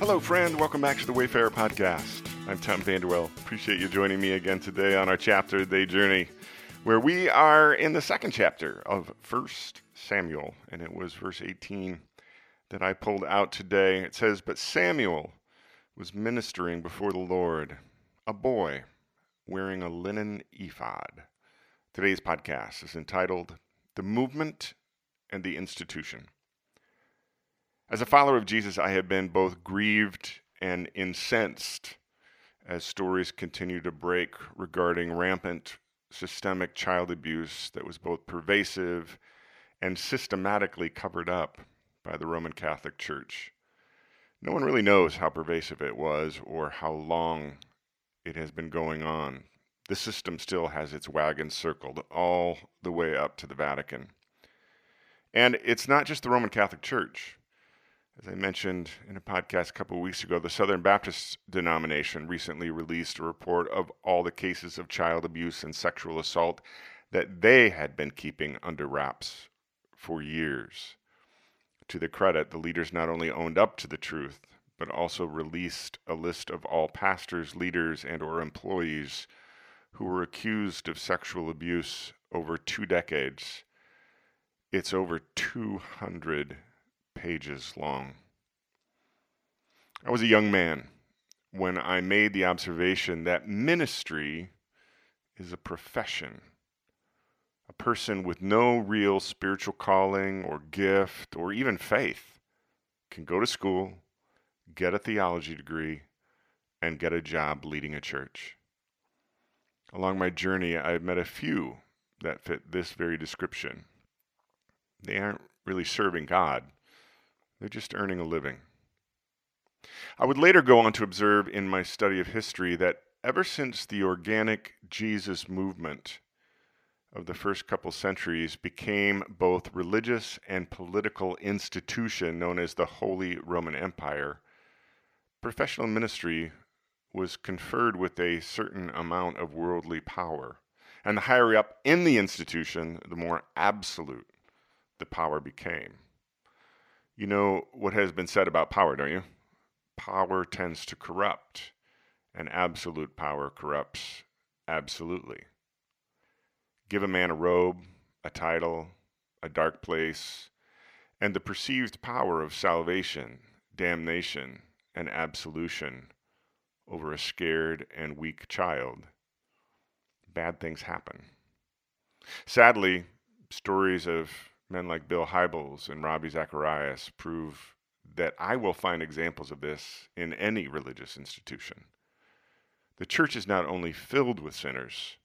Hello, friend. Welcome back to the Wayfarer Podcast. I'm Tom Vanderwell. Appreciate you joining me again today on our chapter day journey, where we are in the second chapter of First Samuel, and it was verse 18 that I pulled out today. It says, "But Samuel was ministering before the Lord, a boy wearing a linen ephod." Today's podcast is entitled "The Movement and the Institution." As a follower of Jesus, I have been both grieved and incensed as stories continue to break regarding rampant systemic child abuse that was both pervasive and systematically covered up by the Roman Catholic Church. No one really knows how pervasive it was or how long it has been going on. The system still has its wagon circled all the way up to the Vatican. And it's not just the Roman Catholic Church. As I mentioned in a podcast a couple of weeks ago, the Southern Baptist denomination recently released a report of all the cases of child abuse and sexual assault that they had been keeping under wraps for years. To the credit, the leaders not only owned up to the truth, but also released a list of all pastors, leaders, and or employees who were accused of sexual abuse over 2 decades. It's over 200 pages long. I was a young man when I made the observation that ministry is a profession. A person with no real spiritual calling or gift or even faith can go to school, get a theology degree, and get a job leading a church. Along my journey, I've met a few that fit this very description. They aren't really serving God, they're just earning a living. I would later go on to observe in my study of history that ever since the organic Jesus movement of the first couple centuries became both religious and political institution known as the Holy Roman Empire, professional ministry was conferred with a certain amount of worldly power. And the higher up in the institution, the more absolute the power became. You know what has been said about power, don't you? Power tends to corrupt, and absolute power corrupts absolutely. Give a man a robe, a title, a dark place, and the perceived power of salvation, damnation, and absolution over a scared and weak child. Bad things happen. Sadly, stories of men like Bill Hybels and Ravi Zacharias prove that I will find examples of this in any religious institution. The church is not only filled with sinners,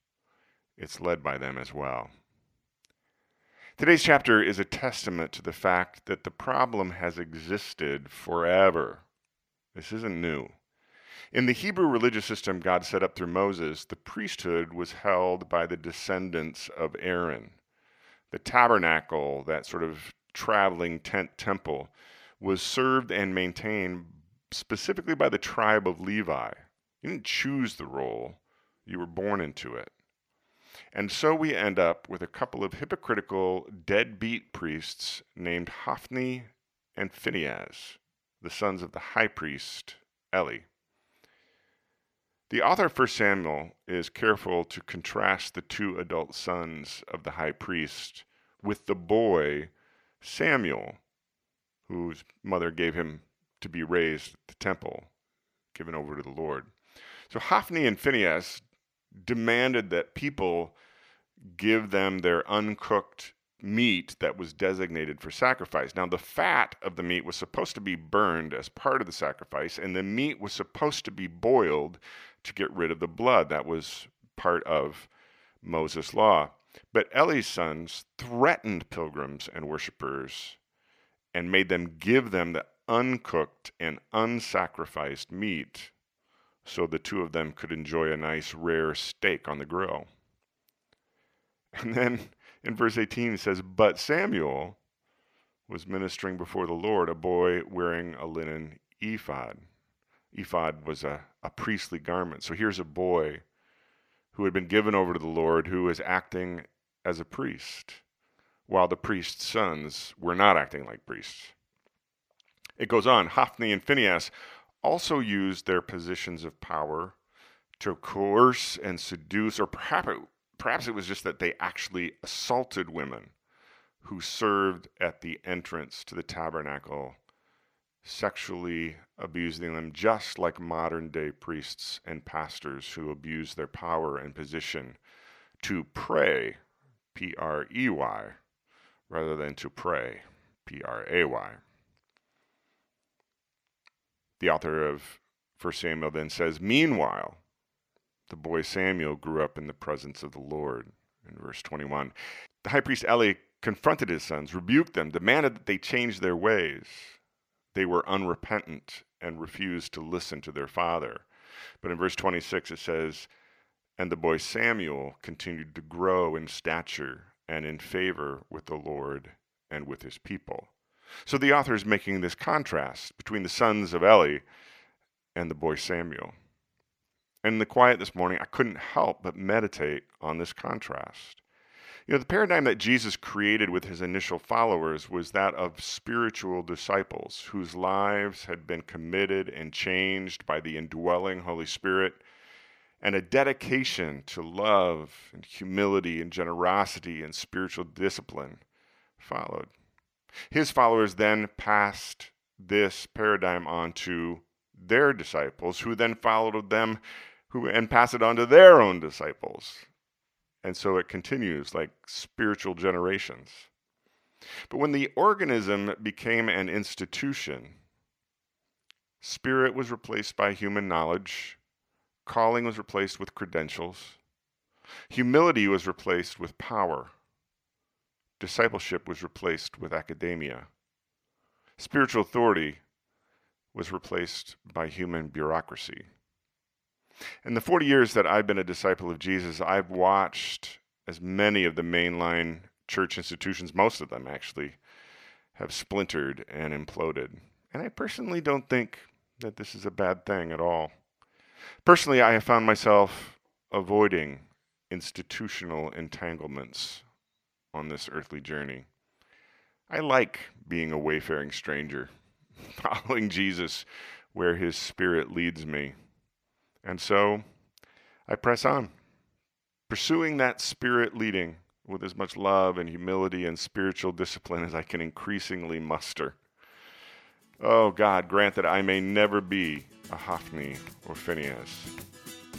it's led by them as well. Today's chapter is a testament to the fact that the problem has existed forever. This isn't new. In the Hebrew religious system God set up through Moses, the priesthood was held by the descendants of Aaron the tabernacle, that sort of traveling tent temple, was served and maintained specifically by the tribe of Levi. You didn't choose the role, you were born into it. And so we end up with a couple of hypocritical, deadbeat priests named Hophni and Phinehas, the sons of the high priest Eli. The author of 1 Samuel is careful to contrast the two adult sons of the high priest with the boy Samuel, whose mother gave him to be raised at the temple, given over to the Lord. So Hophni and Phinehas demanded that people give them their uncooked meat that was designated for sacrifice. Now, the fat of the meat was supposed to be burned as part of the sacrifice, and the meat was supposed to be boiled to get rid of the blood. That was part of Moses' law. But Eli's sons threatened pilgrims and worshippers and made them give them the uncooked and unsacrificed meat so the two of them could enjoy a nice rare steak on the grill. And then in verse 18 it says, But Samuel was ministering before the Lord, a boy wearing a linen ephod ephod was a, a priestly garment. So here's a boy who had been given over to the Lord who is acting as a priest, while the priest's sons were not acting like priests. It goes on Hophni and Phinehas also used their positions of power to coerce and seduce, or perhaps perhaps it was just that they actually assaulted women who served at the entrance to the tabernacle, sexually abusing them just like modern day priests and pastors who abuse their power and position to pray, P R E Y, rather than to pray, P R A Y. The author of 1 Samuel then says, Meanwhile, the boy Samuel grew up in the presence of the Lord. In verse 21, the high priest Eli confronted his sons, rebuked them, demanded that they change their ways. They were unrepentant and refused to listen to their father. But in verse 26, it says, And the boy Samuel continued to grow in stature and in favor with the Lord and with his people. So the author is making this contrast between the sons of Eli and the boy Samuel. In the quiet this morning, I couldn't help but meditate on this contrast. You know, the paradigm that Jesus created with his initial followers was that of spiritual disciples whose lives had been committed and changed by the indwelling Holy Spirit, and a dedication to love and humility and generosity and spiritual discipline followed. His followers then passed this paradigm on to their disciples, who then followed them who and pass it on to their own disciples. And so it continues like spiritual generations. But when the organism became an institution, spirit was replaced by human knowledge, calling was replaced with credentials, humility was replaced with power, discipleship was replaced with academia. Spiritual authority was replaced by human bureaucracy. In the 40 years that I've been a disciple of Jesus, I've watched as many of the mainline church institutions, most of them actually, have splintered and imploded. And I personally don't think that this is a bad thing at all. Personally, I have found myself avoiding institutional entanglements on this earthly journey. I like being a wayfaring stranger, following Jesus where his spirit leads me. And so I press on, pursuing that spirit leading with as much love and humility and spiritual discipline as I can increasingly muster. Oh God, grant that I may never be a Hophni or Phinehas.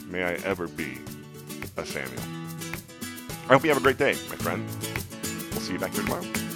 May I ever be a Samuel. I hope you have a great day, my friend. We'll see you back here tomorrow.